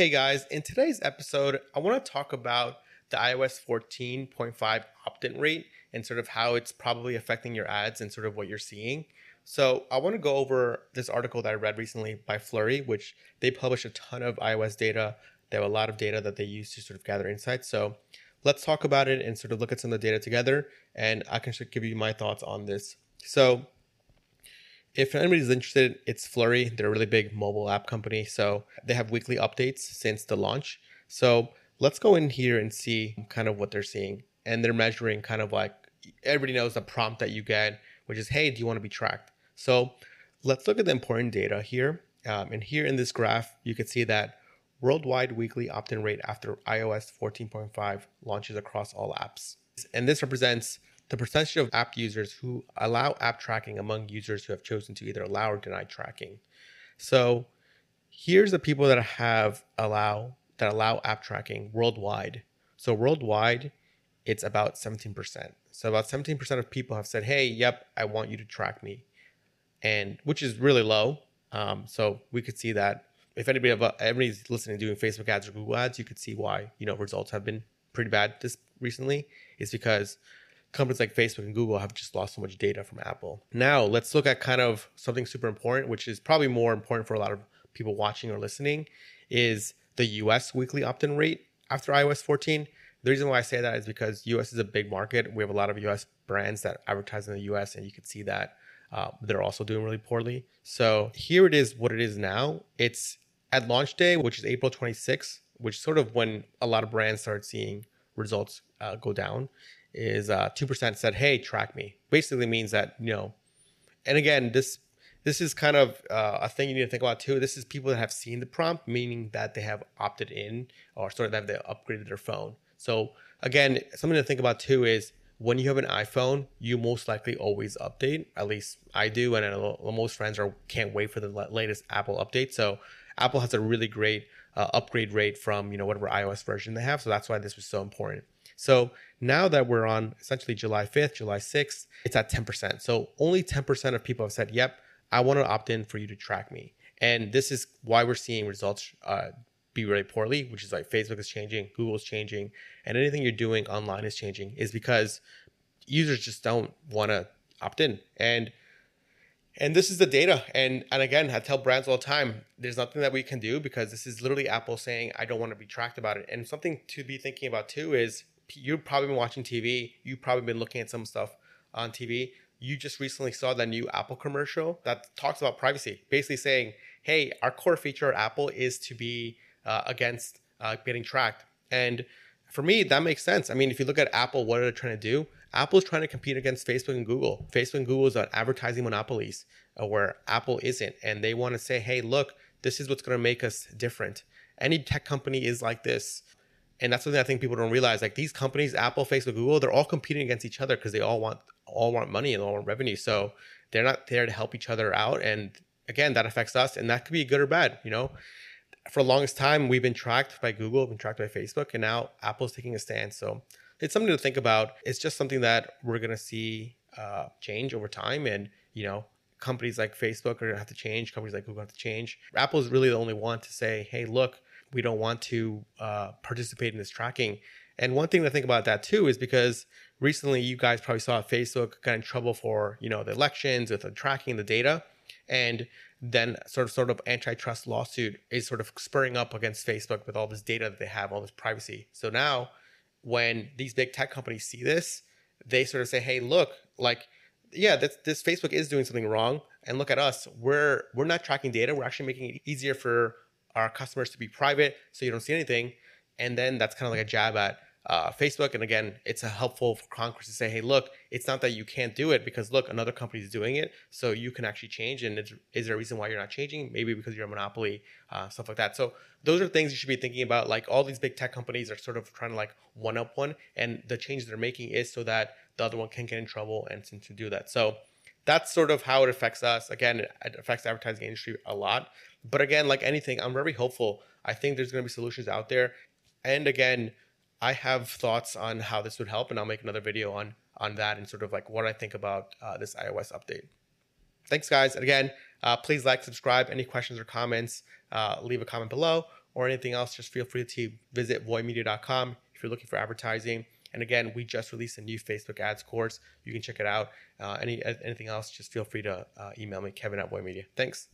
Hey guys, in today's episode, I want to talk about the iOS 14.5 opt in rate and sort of how it's probably affecting your ads and sort of what you're seeing. So, I want to go over this article that I read recently by Flurry, which they publish a ton of iOS data. They have a lot of data that they use to sort of gather insights. So, let's talk about it and sort of look at some of the data together, and I can give you my thoughts on this. So, if anybody's interested, it's Flurry. They're a really big mobile app company. So they have weekly updates since the launch. So let's go in here and see kind of what they're seeing. And they're measuring kind of like everybody knows the prompt that you get, which is, hey, do you want to be tracked? So let's look at the important data here. Um, and here in this graph, you can see that worldwide weekly opt in rate after iOS 14.5 launches across all apps. And this represents the percentage of app users who allow app tracking among users who have chosen to either allow or deny tracking. So here's the people that have allow that allow app tracking worldwide. So worldwide, it's about 17%. So about 17% of people have said, "Hey, yep, I want you to track me," and which is really low. Um, so we could see that if anybody everybody's listening doing Facebook ads or Google ads, you could see why you know results have been pretty bad this recently. Is because companies like Facebook and Google have just lost so much data from Apple. Now, let's look at kind of something super important, which is probably more important for a lot of people watching or listening, is the US weekly opt in rate after iOS 14. The reason why I say that is because US is a big market. We have a lot of US brands that advertise in the US, and you can see that uh, they're also doing really poorly. So here it is what it is now. It's at launch day, which is April 26th, which sort of when a lot of brands start seeing results uh, go down is uh, 2% said, hey, track me. Basically means that, you know, and again, this this is kind of uh, a thing you need to think about too. This is people that have seen the prompt, meaning that they have opted in or sort of that they upgraded their phone. So again, something to think about too is when you have an iPhone, you most likely always update. At least I do, and I most friends are can't wait for the latest Apple update. So Apple has a really great uh, upgrade rate from you know whatever iOS version they have. So that's why this was so important. So now that we're on essentially July 5th, July 6th, it's at 10%. So only 10% of people have said, yep, I want to opt in for you to track me. And this is why we're seeing results uh, be really poorly, which is like Facebook is changing, Google is changing, and anything you're doing online is changing, is because users just don't want to opt in. And and this is the data. And and again, I tell brands all the time, there's nothing that we can do because this is literally Apple saying, I don't want to be tracked about it. And something to be thinking about too is you've probably been watching TV. You've probably been looking at some stuff on TV. You just recently saw that new Apple commercial that talks about privacy, basically saying, "Hey, our core feature at Apple is to be uh, against uh, getting tracked." And for me, that makes sense. I mean, if you look at Apple, what are they trying to do? Apple is trying to compete against Facebook and Google. Facebook and Google is on advertising monopolies, uh, where Apple isn't, and they want to say, "Hey, look, this is what's going to make us different." Any tech company is like this and that's something I think people don't realize. Like these companies, Apple, Facebook, Google, they're all competing against each other because they all want all want money and all want revenue. So they're not there to help each other out. And again, that affects us, and that could be good or bad. You know, for the longest time, we've been tracked by Google, been tracked by Facebook, and now Apple's taking a stand. So it's something to think about. It's just something that we're gonna see uh, change over time, and you know, companies like Facebook are gonna have to change. Companies like Google have to change. Apple's really the only one to say, "Hey, look." We don't want to uh, participate in this tracking. And one thing to think about that too is because recently you guys probably saw Facebook got in trouble for you know the elections with the tracking the data, and then sort of sort of antitrust lawsuit is sort of spurring up against Facebook with all this data that they have, all this privacy. So now, when these big tech companies see this, they sort of say, "Hey, look, like." yeah, this, this Facebook is doing something wrong, and look at us. We're we're not tracking data. We're actually making it easier for our customers to be private so you don't see anything. And then that's kind of like a jab at uh, Facebook. And again, it's a helpful for Congress to say, hey, look, it's not that you can't do it because look, another company is doing it. So you can actually change. And is there a reason why you're not changing? Maybe because you're a monopoly, uh, stuff like that. So those are things you should be thinking about. Like all these big tech companies are sort of trying to like one up one. And the change they're making is so that the other one can get in trouble and to do that. So that's sort of how it affects us. Again, it affects the advertising industry a lot. But again, like anything, I'm very hopeful. I think there's going to be solutions out there. And again, I have thoughts on how this would help, and I'll make another video on on that and sort of like what I think about uh, this iOS update. Thanks, guys. And again, uh, please like, subscribe. Any questions or comments, uh, leave a comment below, or anything else, just feel free to visit voymedia.com if you're looking for advertising. And again, we just released a new Facebook ads course. You can check it out. Uh, any anything else, just feel free to uh, email me, Kevin at Voy Media. Thanks.